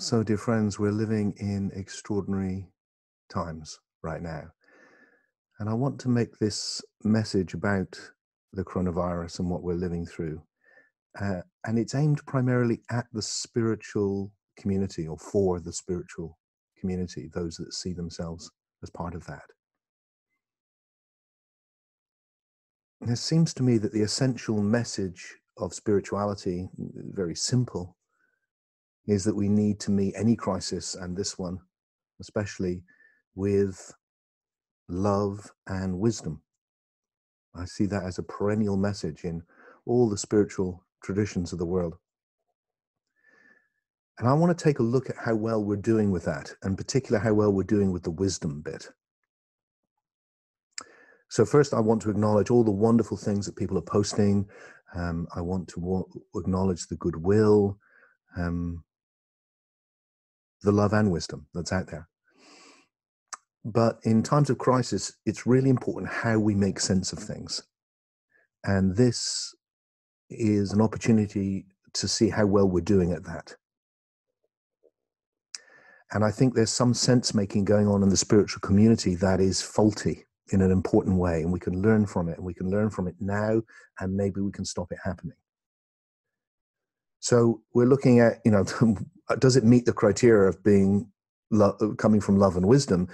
So, dear friends, we're living in extraordinary times right now. And I want to make this message about the coronavirus and what we're living through. Uh, and it's aimed primarily at the spiritual community or for the spiritual community, those that see themselves as part of that. And it seems to me that the essential message of spirituality, very simple, is that we need to meet any crisis and this one especially with love and wisdom. I see that as a perennial message in all the spiritual traditions of the world. And I want to take a look at how well we're doing with that, and particularly how well we're doing with the wisdom bit. So, first, I want to acknowledge all the wonderful things that people are posting. Um, I want to wa- acknowledge the goodwill. Um, the love and wisdom that's out there. But in times of crisis, it's really important how we make sense of things. And this is an opportunity to see how well we're doing at that. And I think there's some sense making going on in the spiritual community that is faulty in an important way. And we can learn from it. And we can learn from it now. And maybe we can stop it happening. So we're looking at, you know, does it meet the criteria of being lo- coming from love and wisdom?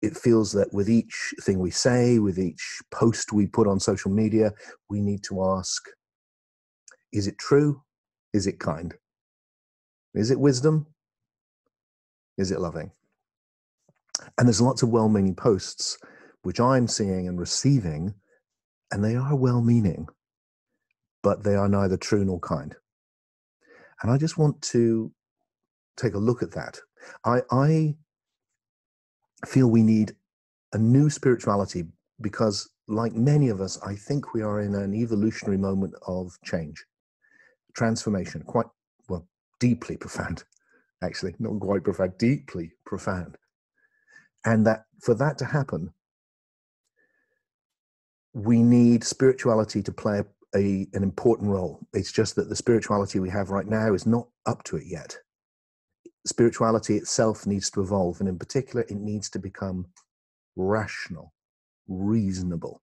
It feels that with each thing we say, with each post we put on social media, we need to ask is it true? Is it kind? Is it wisdom? Is it loving? And there's lots of well meaning posts which I'm seeing and receiving, and they are well meaning, but they are neither true nor kind. And I just want to take a look at that. I, I feel we need a new spirituality because, like many of us, I think we are in an evolutionary moment of change, transformation, quite, well, deeply profound, actually, not quite profound, deeply profound. And that for that to happen, we need spirituality to play a, an important role. It's just that the spirituality we have right now is not up to it yet. Spirituality itself needs to evolve, and in particular, it needs to become rational, reasonable.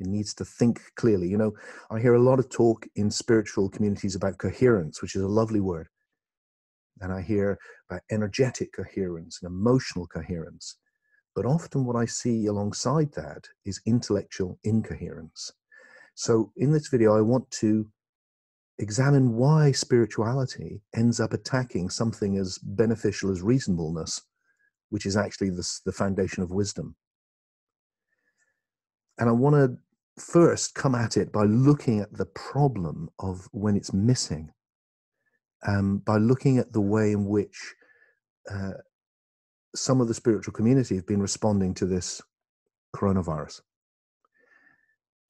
It needs to think clearly. You know, I hear a lot of talk in spiritual communities about coherence, which is a lovely word. And I hear about energetic coherence and emotional coherence. But often what I see alongside that is intellectual incoherence. So, in this video, I want to examine why spirituality ends up attacking something as beneficial as reasonableness, which is actually the, the foundation of wisdom. And I want to first come at it by looking at the problem of when it's missing, um, by looking at the way in which uh, some of the spiritual community have been responding to this coronavirus.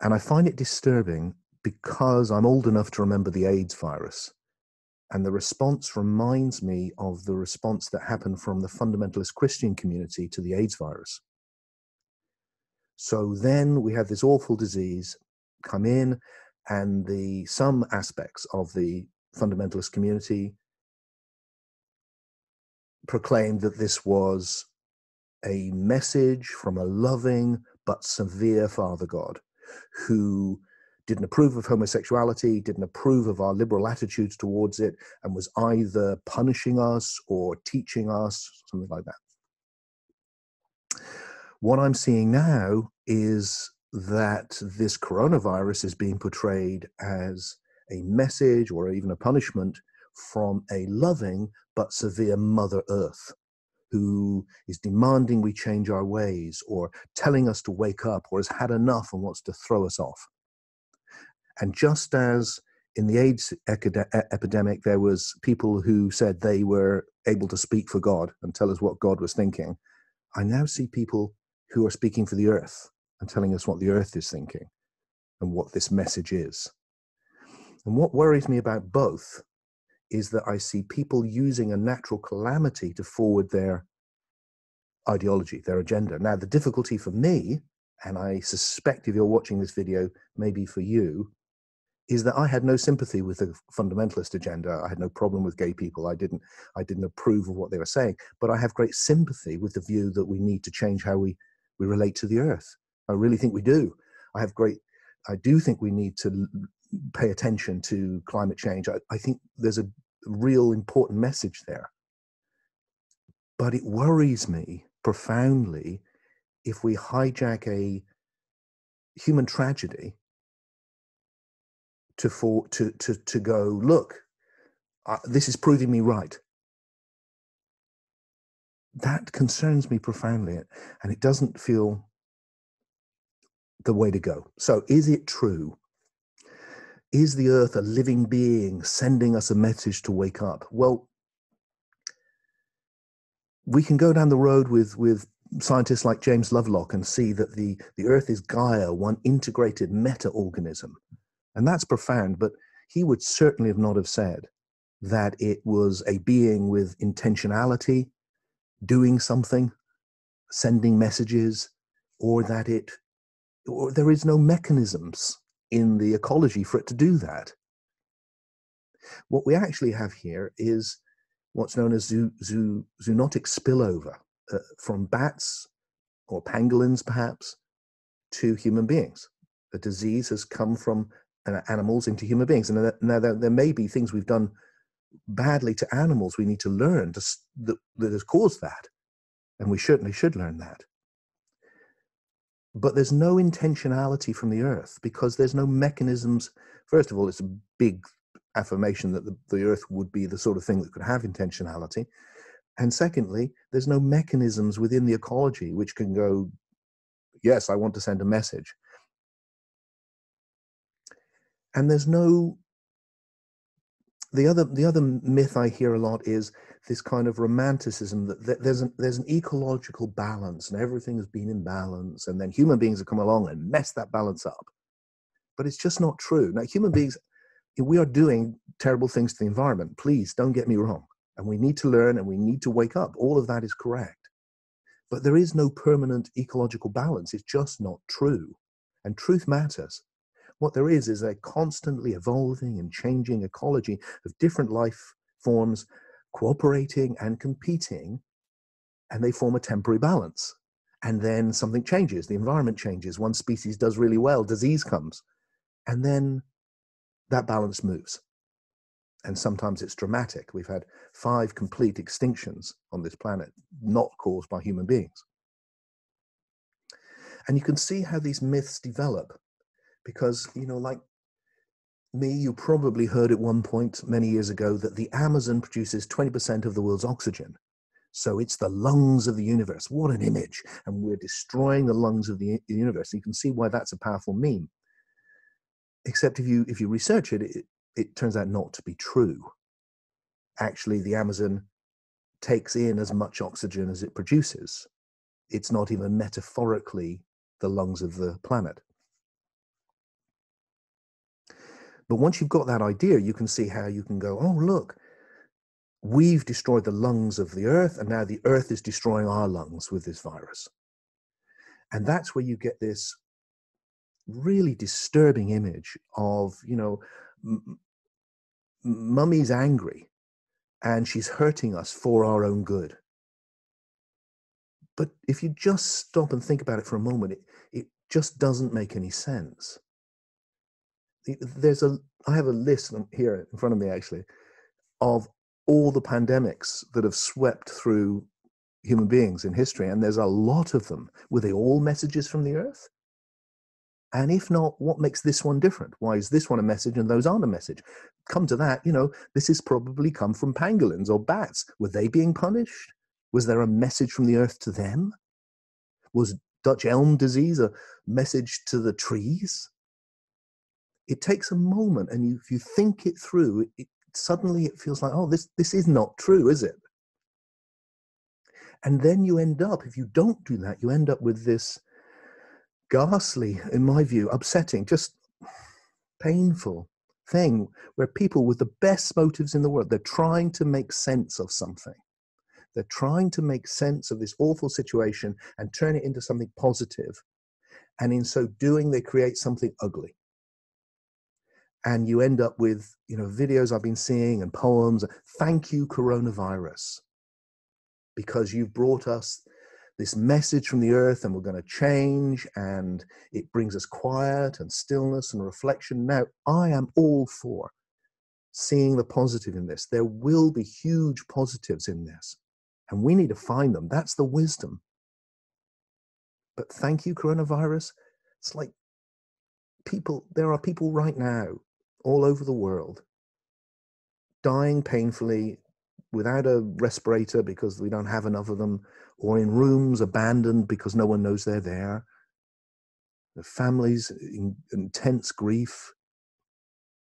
And I find it disturbing because I'm old enough to remember the AIDS virus. And the response reminds me of the response that happened from the fundamentalist Christian community to the AIDS virus. So then we have this awful disease come in, and the some aspects of the fundamentalist community proclaimed that this was a message from a loving but severe Father God who didn't approve of homosexuality, didn't approve of our liberal attitudes towards it, and was either punishing us or teaching us, something like that. What I'm seeing now is that this coronavirus is being portrayed as a message or even a punishment from a loving but severe Mother Earth who is demanding we change our ways or telling us to wake up or has had enough and wants to throw us off. And just as in the AIDS epidemic, there was people who said they were able to speak for God and tell us what God was thinking. I now see people who are speaking for the earth and telling us what the earth is thinking and what this message is. And what worries me about both is that I see people using a natural calamity to forward their ideology, their agenda. Now, the difficulty for me, and I suspect if you're watching this video, maybe for you, is that I had no sympathy with the fundamentalist agenda. I had no problem with gay people. I didn't I didn't approve of what they were saying, but I have great sympathy with the view that we need to change how we we relate to the earth. I really think we do. I have great I do think we need to pay attention to climate change. I, I think there's a real important message there. But it worries me profoundly if we hijack a human tragedy to for to to to go look uh, this is proving me right that concerns me profoundly and it doesn't feel the way to go so is it true is the earth a living being sending us a message to wake up well we can go down the road with with scientists like James Lovelock and see that the, the earth is Gaia, one integrated meta organism. And that's profound, but he would certainly have not have said that it was a being with intentionality, doing something, sending messages, or that it, or there is no mechanisms in the ecology for it to do that. What we actually have here is what's known as zoo, zoo, zoonotic spillover uh, from bats or pangolins, perhaps, to human beings. The disease has come from animals into human beings. And now there, there, may be things we've done badly to animals we need to learn to, that, that has caused that. And we certainly should learn that. But there's no intentionality from the earth because there's no mechanisms. First of all, it's a big affirmation that the, the earth would be the sort of thing that could have intentionality. And secondly, there's no mechanisms within the ecology which can go, yes, I want to send a message. And there's no the other the other myth I hear a lot is this kind of romanticism that, there's an there's an ecological balance and everything has been in balance and then human beings have come along and messed that balance up. But it's just not true. Now human beings we are doing terrible things to the environment. Please don't get me wrong and we need to learn and we need to wake up. All of that is correct. But there is no permanent ecological balance. It's just not true. And truth matters. What there is is a constantly evolving and changing ecology of different life forms cooperating and competing, and they form a temporary balance. And then something changes, the environment changes, one species does really well, disease comes, and then that balance moves and sometimes it's dramatic. We've had five complete extinctions on this planet, not caused by human beings. And you can see how these myths develop because, you know, like me, you probably heard at one point many years ago that the Amazon produces 20% of the world's oxygen. So it's the lungs of the universe. What an image. And we're destroying the lungs of the universe. You can see why that's a powerful meme. Except if you if you research it, it it turns out not to be true. Actually, the Amazon takes in as much oxygen as it produces. It's not even metaphorically the lungs of the planet. But once you've got that idea, you can see how you can go, oh, look, we've destroyed the lungs of the earth, and now the earth is destroying our lungs with this virus. And that's where you get this really disturbing image of, you know, mummy's angry and she's hurting us for our own good. But if you just stop and think about it for a moment, it, it just doesn't make any sense. There's a, I have a list here in front of me actually of all the pandemics that have swept through human beings in history, and there's a lot of them. Were they all messages from the earth? And if not, what makes this one different? Why is this one a message and those aren't a message? Come to that, you know, this has probably come from pangolins or bats. Were they being punished? Was there a message from the earth to them? Was Dutch elm disease a message to the trees? It takes a moment, and you, if you think it through, it, suddenly it feels like, oh, this, this is not true, is it? And then you end up, if you don't do that, you end up with this ghastly, in my view, upsetting, just painful thing where people with the best motives in the world, they're trying to make sense of something. They're trying to make sense of this awful situation and turn it into something. And in so doing, they create something ugly. And you end up with you know videos i've been seeing and poems thank you coronavirus because you've brought us this message from the earth and we're going to change and it brings us quiet and stillness and reflection. Now i am all for seeing the positive in this. There will be huge positives in this and we need to find them. That's the wisdom. But thank you coronavirus. It's like people there are people right now all over the world dying painfully without a respirator because we don't have enough of them, or in rooms abandoned because no one knows they're there. The families in intense grief.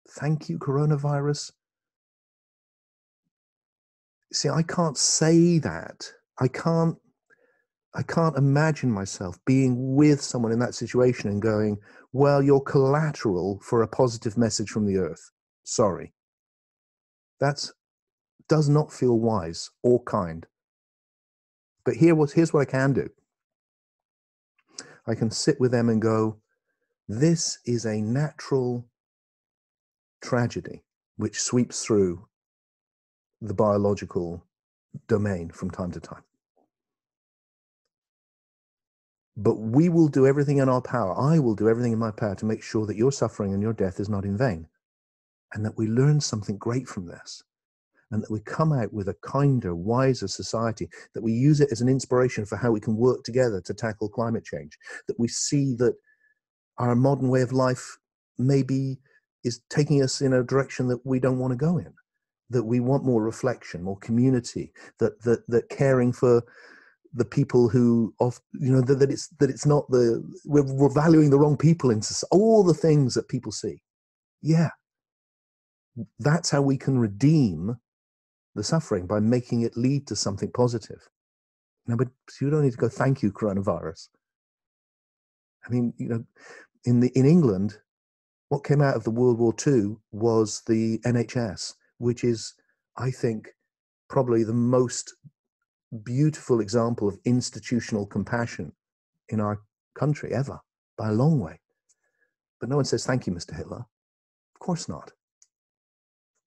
Thank you, coronavirus. See, I can't say that. I can't I can't imagine myself being with someone in that situation and going, well, you're collateral for a positive message from the earth. Sorry. That does not feel wise or kind. But here was, here's what I can do I can sit with them and go, this is a natural tragedy which sweeps through the biological domain from time to time. But we will do everything in our power. I will do everything in my power to make sure that your suffering and your death is not in vain. And that we learn something great from this. And that we come out with a kinder, wiser society. That we use it as an inspiration for how we can work together to tackle climate change. That we see that our modern way of life maybe is taking us in a direction that we don't want to go in. That we want more reflection, more community, that, that, that caring for the people who of you know that, that it's that it's not the we're, we're valuing the wrong people in all the things that people see. Yeah. That's how we can redeem the suffering by making it lead to something positive. Now but you don't need to go thank you coronavirus. I mean you know in the in england what came out of the world war ii was the nhs which is i think probably the most beautiful example of institutional compassion in our country ever by a long way. But no one says, Thank you, Mr. Hitler. Of course not.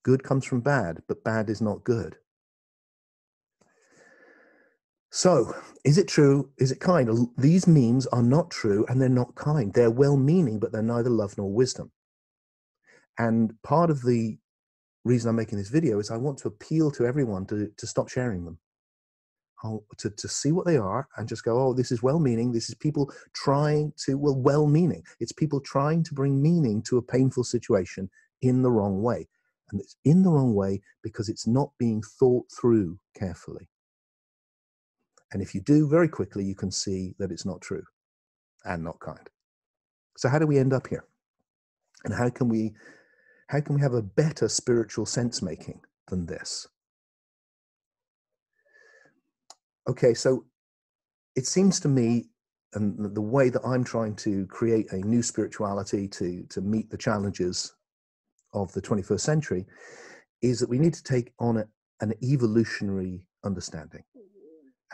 Good comes from bad, but bad is not good. So, is it true? Is it kind? These memes are not true and they're not kind. They're well meaning, but they're neither love nor wisdom. And part of the reason I'm making this video is I want to appeal to everyone to, to stop sharing them Oh, to, to see what they are and just go, oh, this is well meaning. This is people trying to, well, well meaning. It's people trying to bring meaning to a painful situation in the wrong way. And it's in the wrong way because it's not being thought through carefully. And if you do very quickly, you can see that it's not true and not kind. So how do we end up here? And how can we how can we have a better spiritual sense making than this? Okay, so it seems to me, and the way that I'm trying to create a new spirituality to to meet the challenges of the 21st century, is that we need to take on a, an evolutionary understanding.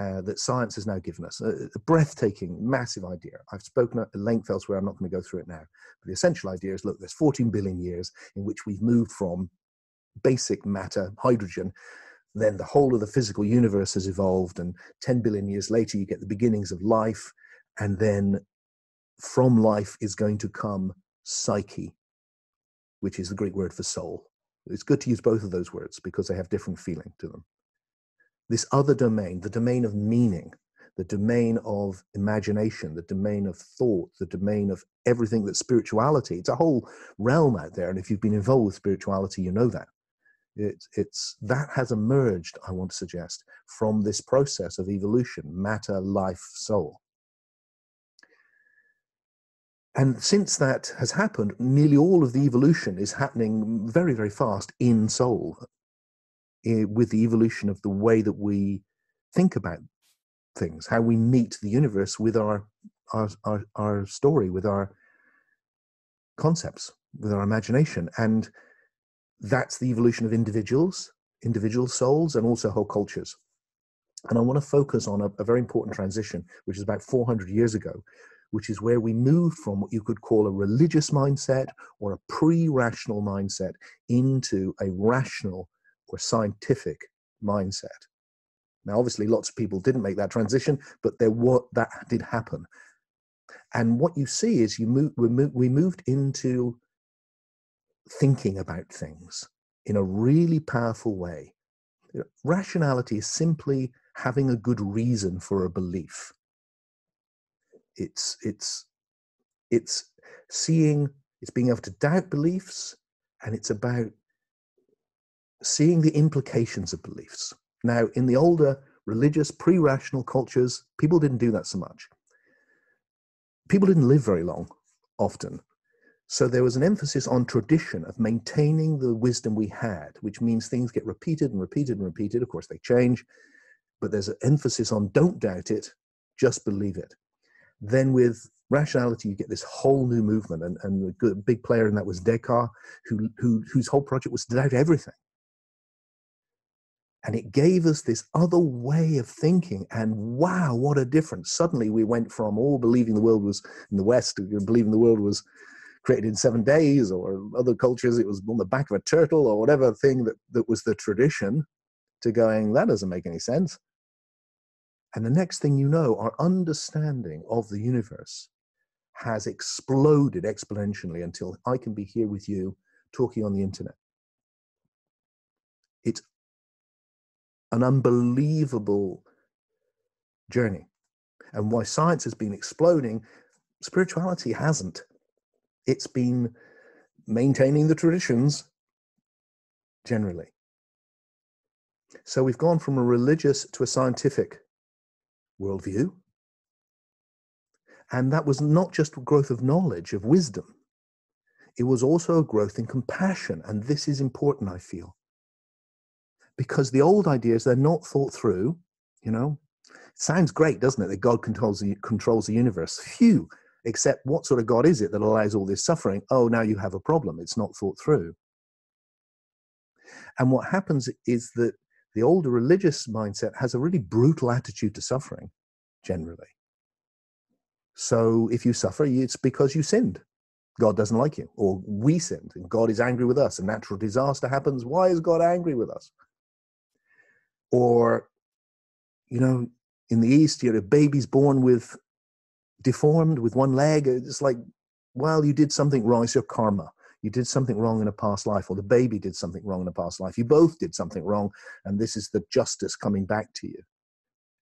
Uh, that science has now given us a, a, breathtaking, massive idea. I've spoken at length elsewhere. I'm not going to go through it now. But the essential idea is: look, there's 14 billion years in which we've moved from basic matter, hydrogen, then the whole of the physical universe has evolved and 10 billion years later you get the beginnings of life and then from life is going to come psyche which is the greek word for soul. It's good to use both of those words because they have different feeling to them. This other domain the domain of meaning the domain of imagination the domain of thought the domain of everything that spirituality it's a whole realm out there and if you've been involved with spirituality you know that it, it's that has emerged, I want to suggest, from this process of evolution matter, life, soul. And since that has happened, nearly all of the evolution is happening very, very fast in soul, eh, with the evolution of the way that we think about things, how we meet the universe with our, our, our, our story, with our concepts, with our imagination. And that's the evolution of individuals, individual souls, and also whole cultures. And I want to focus on a, a very important transition, which is about 400 years ago, which is where we moved from what you could call a religious mindset or a pre rational mindset into a rational or scientific mindset. Now, obviously, lots of people didn't make that transition, but there what that did happen. And what you see is you move, we moved into thinking about things in a really powerful way. Rationality is simply having a good reason for a belief. It's it's it's seeing it's being able to doubt beliefs and it's about seeing the implications of beliefs. Now, in the older religious pre-rational cultures, people didn't do that so much. People didn't live very long often. So there was an emphasis on tradition of maintaining the wisdom we had, which means things get repeated and repeated and repeated. Of course, they change, but there's an emphasis on don't doubt it, just believe it. Then with rationality, you get this whole new movement, and, and a good, big player in that was Descartes, who, who, whose whole project was to doubt everything. And it gave us this other way of thinking. And wow, what a difference. Suddenly we went from all believing the world was in the West, believing the world was created in seven days, or other cultures, it was on the back of a turtle, or whatever thing that, that was the tradition, to going, that doesn't make any sense. And the next thing you know, our understanding of the universe has exploded exponentially until I can be here with you talking on the internet. It's an unbelievable journey. And why science has been exploding, spirituality hasn't it's been maintaining the traditions generally. So we've gone from a religious to a scientific worldview. And that was not just growth of knowledge, of wisdom. It was also a growth in compassion. And this is important, I feel. Because the old ideas, they're not thought through, you know. Sounds great, doesn't it, that God controls the, controls the universe? Phew, Except, what sort of God is it that allows all this suffering? Oh, now you have a problem. It's not thought through. And what happens is that the older religious mindset has a really brutal attitude to suffering, generally. So if you suffer, it's because you sinned. God doesn't like you, or we sinned, and God is angry with us. A natural disaster happens. Why is God angry with us? Or, you know, in the East, you know, babies born with deformed with one leg. Uh, it's like, well, you did something wrong. It's your karma. You did something wrong in a past life, or the baby did something wrong in a past life. You both did something wrong, and this is the justice coming back to you.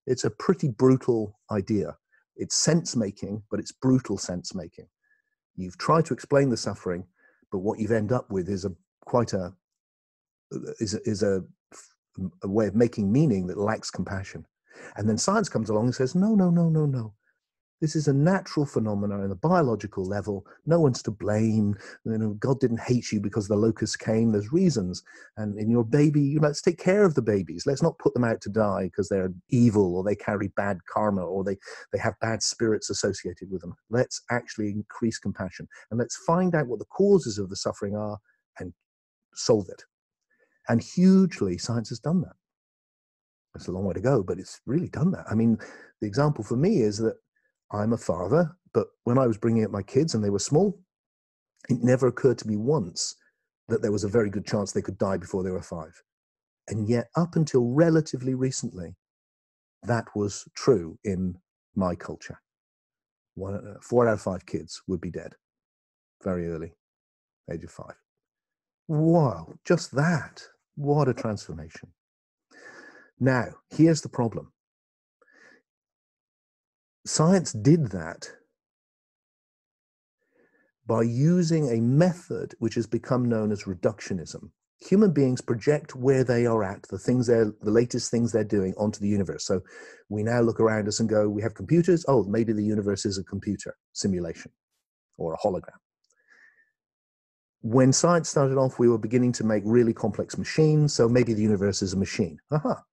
It's a pretty brutal idea. It's sense making, but it's brutal sense making. You've tried to explain the suffering, but what you've end up with is a quite a is a, is a, a way of making meaning that lacks compassion. And then science comes along and says, no, no, no, no, no. This is a natural phenomenon on a biological level. No one's to blame. You know, God didn't hate you because the locusts came. There's reasons. And in your baby, you know, let's take care of the babies. Let's not put them out to die because they're evil or they carry bad karma or they, they have bad spirits associated with them. Let's actually increase compassion and let's find out what the causes of the suffering are and solve it. And hugely, science has done that. It's a long way to go, but it's really done that. I mean, the example for me is that I'm a father, but when I was bringing up my kids and they were small, it never occurred to me once that there was a very good chance they could die before they were five. And yet, up until relatively recently, that was true in my culture. One, uh, four out of five kids would be dead very early, age of five. Wow, just that. What a transformation. Now, here's the problem science did that by using a method which has become known as reductionism. Human beings project where they are at, the things they're, the latest things they're doing onto the universe. So we now look around us and go, we have computers. Oh, maybe the universe is a computer simulation or a hologram. When science started off, we were beginning to make really complex machines. So maybe the universe is a machine. Aha,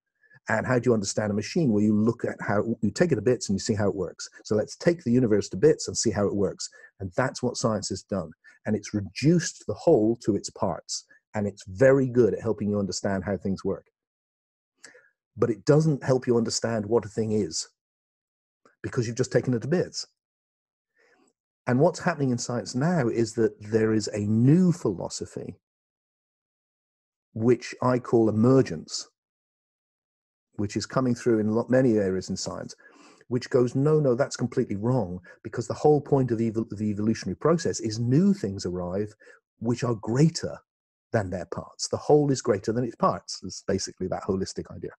and how do you understand a machine? Well, you look at how you take it to bits and you see how it works. So let's take the universe to bits and see how it works. And that's what science has done. And it's reduced the whole to its parts. And it's very good at helping you understand how things work. But it doesn't help you understand what a thing is because you've just taken it to bits. And what's happening in science now is that there is a new philosophy, which I call emergence, which is coming through in many areas in science, which goes, no, no, that's completely wrong, because the whole point of the evolutionary process is new things arrive which are greater than their parts. The whole is greater than its parts, is basically that holistic idea.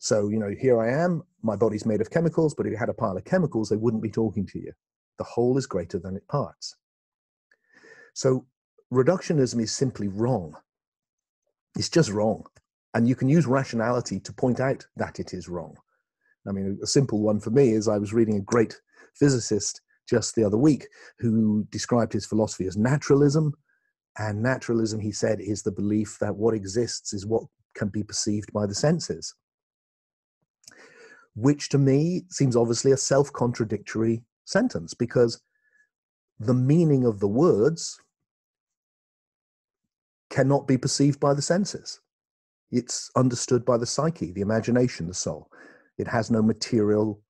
So, you know, here I am, my body's made of chemicals, but if you had a pile of chemicals, they wouldn't be talking to you. The whole is greater than its parts. So, reductionism is simply wrong. It's just wrong. And you can use rationality to point out that it is wrong. I mean, a simple one for me is I was reading a great physicist just the other week who described his philosophy as naturalism. And naturalism, he said, is the belief that what exists is what can be perceived by the senses, which to me seems obviously a self contradictory sentence because the meaning of the words cannot be perceived by the senses. It's understood by the psyche, the imagination, the soul. It has no material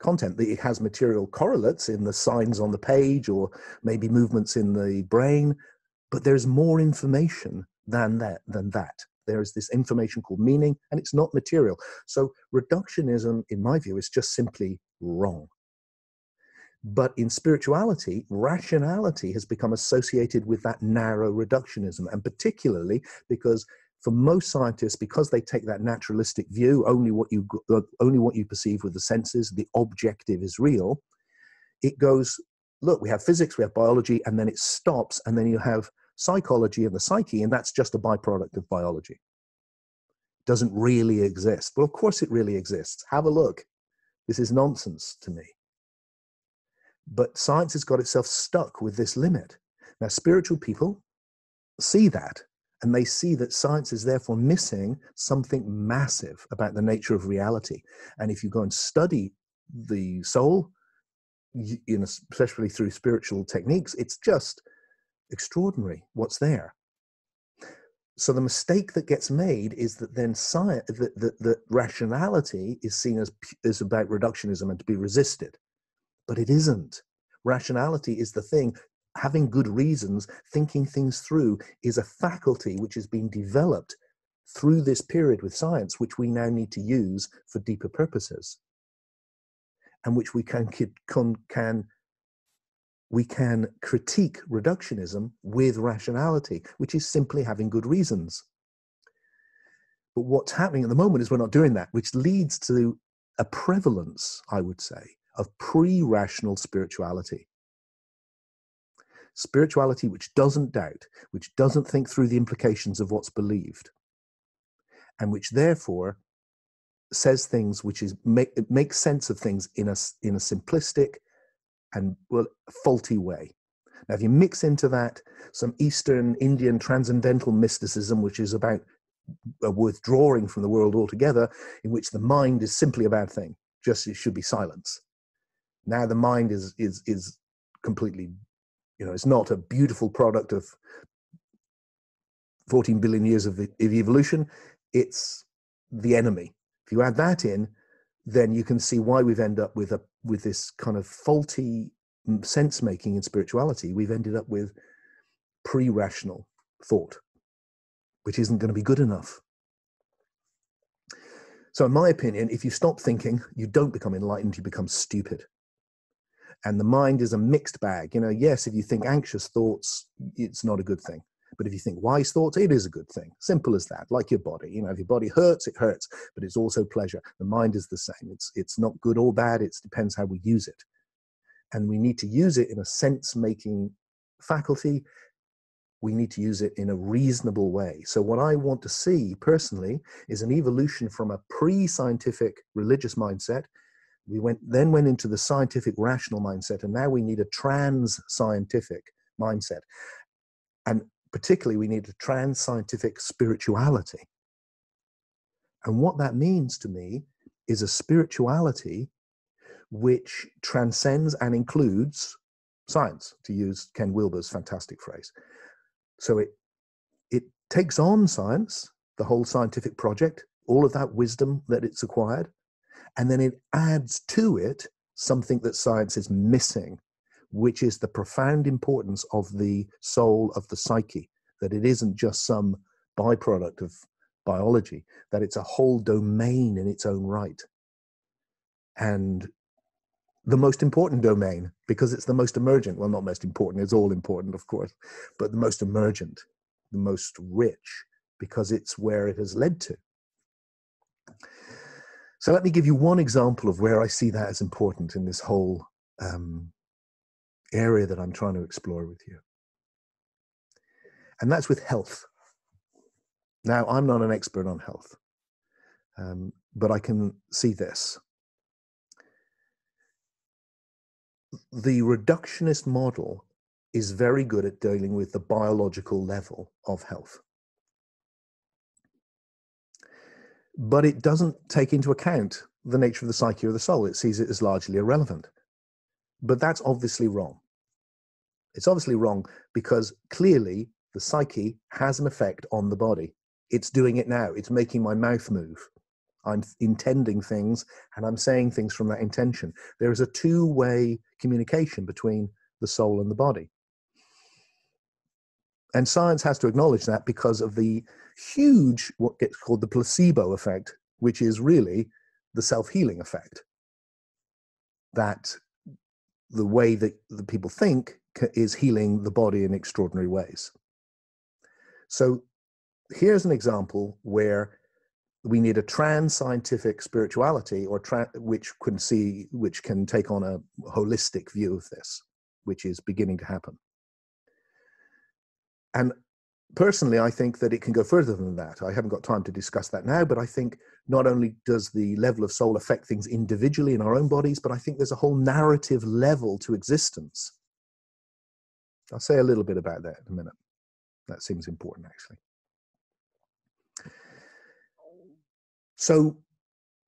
content. It has material correlates in the signs on the page or maybe movements in the brain, but there's more information than that. Than that. There is this information called meaning, and it's not material. So reductionism, in my view, is just simply wrong. But in spirituality, rationality has become associated with that narrow reductionism, and particularly because for most scientists, because they take that naturalistic view, only what you only what you perceive with the senses, the objective is real. It goes, look, we have physics, we have biology, and then it stops, and then you have psychology and the psyche, and that's just a byproduct of biology. Doesn't really exist. Well, of course it really exists. Have a look. This is nonsense to me. But science has got itself stuck with this limit. Now, spiritual people see that and they see that science is therefore missing something massive about the nature of reality. And if you go and study the soul, you know, especially through spiritual techniques, it's just extraordinary what's there. So the mistake that gets made is that then science, that, that, that rationality is seen as is about reductionism and to be resisted, but it isn't. Rationality is the thing having good reasons, thinking things through is a faculty which has been developed through this period with science, which we now need to use for deeper purposes, and which we can can, can we can critique reductionism with rationality, which is simply having good reasons. But what's happening at the moment is we're not doing that, which leads to a prevalence, I would say, of pre rational spirituality spirituality which doesn't doubt, which doesn't think through the implications of what's believed, and which therefore says things which is make makes sense of things in a in a simplistic and well faulty way. Now, if you mix into that some Eastern Indian transcendental mysticism, which is about withdrawing from the world altogether, in which the mind is simply a bad thing, just it should be silence. Now the mind is is is completely you know, it's not a beautiful product of 14 billion years of, of evolution. It's the enemy. If you add that in, then you can see why we've ended up with a with this kind of faulty mm, sense making in spirituality. We've ended up with pre-rational thought, which isn't going to be good enough. So, in my opinion, if you stop thinking, you don't become enlightened, you become stupid and the mind is a mixed bag. You know yes if you think anxious thoughts it's not a good thing. But if you think wise thoughts it is a good thing. Simple as that like your body. You know if your body hurts it hurts but it's also pleasure. The mind is the same. It's it's not good or bad. It depends how we use it. And we need to use it in a sense making faculty. We need to use it in a reasonable way. So, what I want to see personally is an evolution from a pre scientific religious mindset we went then went into the scientific rational mindset and now we need a trans scientific mindset. And particularly we need a trans scientific spirituality. And what that means to me is a spirituality which transcends and includes science to use ken wilber's fantastic phrase. So it it takes on science the whole scientific project all of that wisdom that it's acquired and then it adds to it something that science is missing, which is the profound importance of the soul of the psyche, that it isn't just some byproduct of biology, that it's a whole domain in its own right. And the most important domain, because it's the most emergent, well, not most important, it's all important, of course, but the most emergent, the most rich, because it's where it has led to. So let me give you one example of where I see that as important in this whole um, area that I'm trying to explore with you. And that's with health. Now, I'm not an expert on health, um, but I can see this. The reductionist model is very good at dealing with the biological level of health. But it doesn't take into account the nature of the psyche or the soul. It sees it as largely irrelevant. But that's obviously wrong. It's obviously wrong because clearly the psyche has an effect on the body. It's doing it now. It's making my mouth move. I'm intending things and I'm saying things from that intention. There is a two way communication between the soul and the body. And science has to acknowledge that because of the huge, what gets called the placebo effect, which is really the self healing effect. That the way that the people think is healing the body in extraordinary ways. So here's an example where we need a trans scientific spirituality or tra- which can see which can take on a holistic view of this which is beginning to happen and personally i think that it can go further than that. I haven't got time to discuss that now but i think not only does the level of soul affect things individually in our own bodies but i think there's a whole narrative level to existence. I'll say a little bit about that in a minute. That seems important actually. So,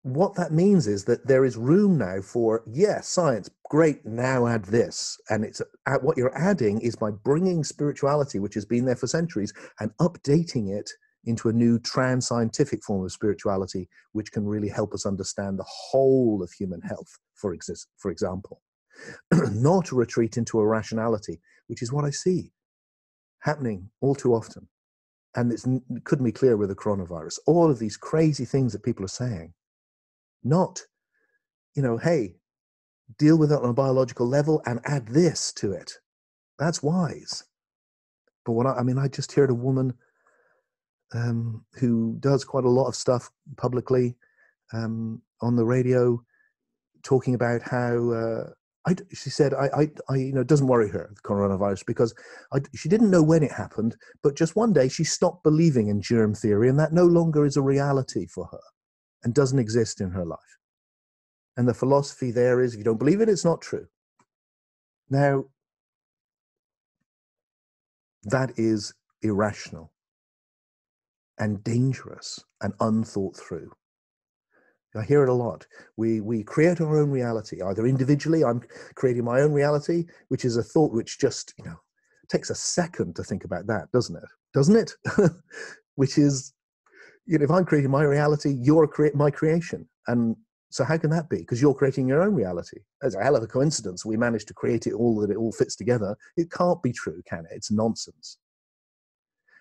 what that means is that there is room now for, yes, yeah, science, great, now add this. And it's uh, what you're adding is by bringing spirituality, which has been there for centuries, and updating it into a new trans scientific form of spirituality, which can really help us understand the whole of human health, for, exist, for example. Not retreat into irrationality, which is what I see happening all too often and it couldn't be clearer with the coronavirus. All of these crazy things that people are saying, not, you know, hey, deal with it on a biological level and add this to it. That's wise. But what I, I mean, I just heard a woman um, who does quite a lot of stuff publicly um, on the radio talking about how uh, I, she said, I, I, I, you know, it doesn't worry her, the coronavirus, because I, she didn't know when it happened, but just one day she stopped believing in germ theory, and that no longer is a reality for her and doesn't exist in her life. And the philosophy there is if you don't believe it, it's not true. Now, that is irrational and dangerous and unthought through. I hear it a lot. We we create our own reality, either individually. I'm creating my own reality, which is a thought which just you know takes a second to think about that, doesn't it? Doesn't it? which is, you know, if I'm creating my reality, you're create my creation, and so how can that be? Because you're creating your own reality. It's a hell of a coincidence. We managed to create it all that it all fits together. It can't be true, can it? It's nonsense.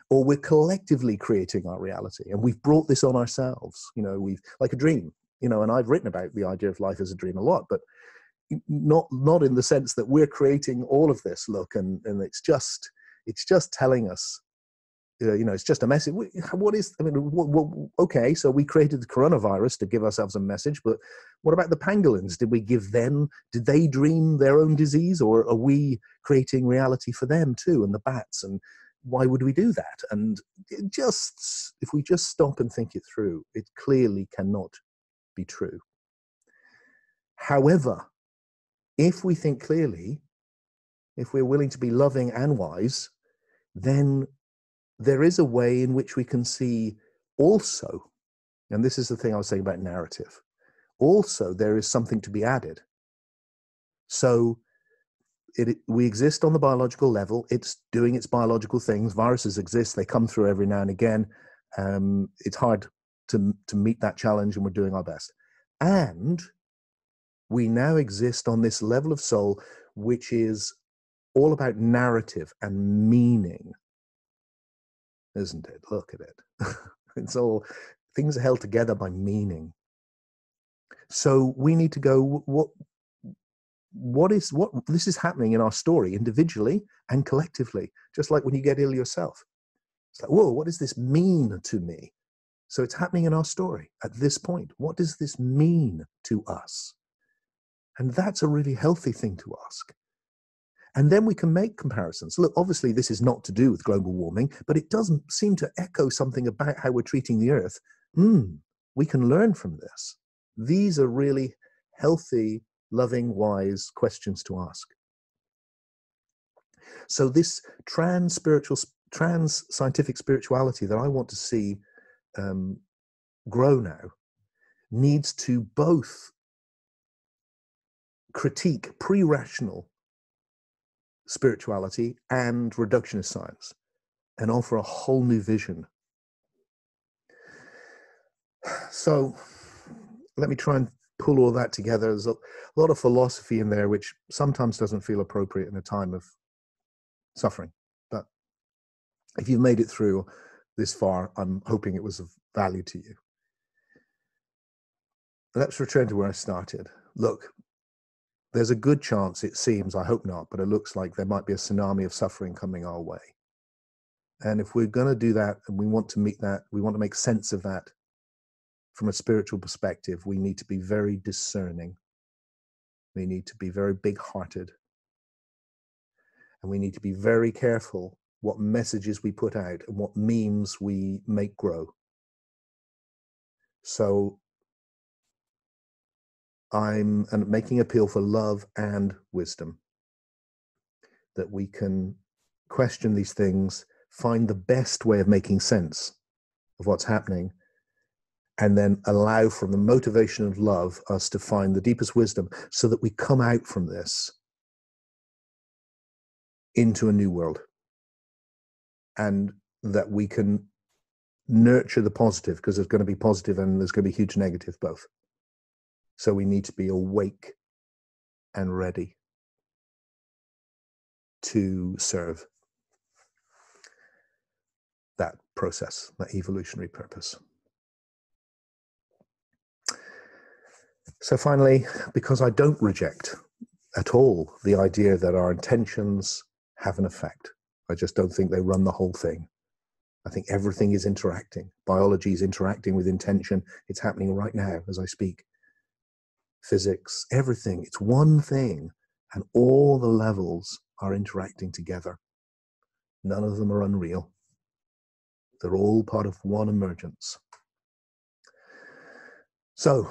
Or we're collectively creating our reality, and we've brought this on ourselves. You know, we've like a dream you know, and I've written about the idea of life as a dream a lot, but not not in the sense that we're creating all of this look and and it's just it's just telling us uh, you know it's just a message. What is i mean what, what, okay so we created the coronavirus to give ourselves a message but what about the pangolins? Did we give them did they dream their own disease or are we creating reality for them too and the bats and why would we do that? And just if we just stop and think it through it clearly cannot be true. However, if we think clearly, if we're willing to be loving and wise, then there is a way in which we can see also, and this is the thing I was saying about narrative, also there is something to be added. So it, we exist on the biological level, it's doing its biological things. Viruses exist, they come through every now and again. Um, it's hard to, to meet that challenge and we're doing our best. And we now exist on this level of soul which is all about narrative and meaning, isn't it? Look at it. it's all things are held together by meaning. So we need to go. What what is what this is happening in our story individually and collectively just like when you get ill yourself it's like whoa what does this mean to me so it's happening in our story at this point what does this mean to us and that's a really healthy thing to ask and then we can make comparisons. Look obviously this is not to do with global warming but it doesn't seem to echo something about how we're treating the earth. Hmm we can learn from this. These are really healthy loving, wise questions to ask. So this trans spiritual, trans scientific spirituality that I want to see um, grow now needs to both critique pre-rational spirituality and reductionist science and offer a whole new vision. So let me try and pull all that together. There's a lot of philosophy in there, which sometimes doesn't feel appropriate in a time of suffering. But if you've made it through this far, I'm hoping it was of value to you. Let's return to where I started. Look, there's a good chance, it seems, I hope not, but it looks like there might be a tsunami of suffering coming our way. And if we're going to do that and we want to meet that, we want to make sense of that from a spiritual perspective, we need to be very discerning. We need to be very big hearted. And we need to be very careful what messages we put out and what memes we make grow. So I'm making appeal for love and wisdom. That we can question these things, find the best way of making sense of what's happening, and then allow from the motivation of love us to find the deepest wisdom so that we come out from this into a new world. And that we can nurture the positive because there's going to be positive and there's going to be huge negative both so we need to be awake and ready to serve that process that evolutionary purpose So, finally, because I don't reject at all the idea that our intentions have an effect, I just don't think they run the whole thing. I think everything is interacting. Biology is interacting with intention. It's happening right now as I speak. Physics, everything. It's one thing, and all the levels are interacting together. None of them are unreal. They're all part of one emergence. So,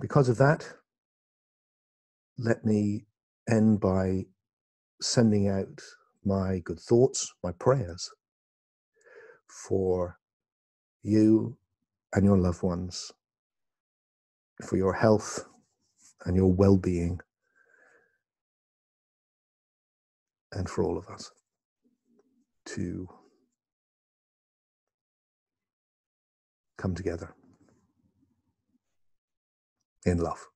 because of that, let me end by sending out my good thoughts, my prayers for you and your loved ones, for your health and your well being, and for all of us to come together in love.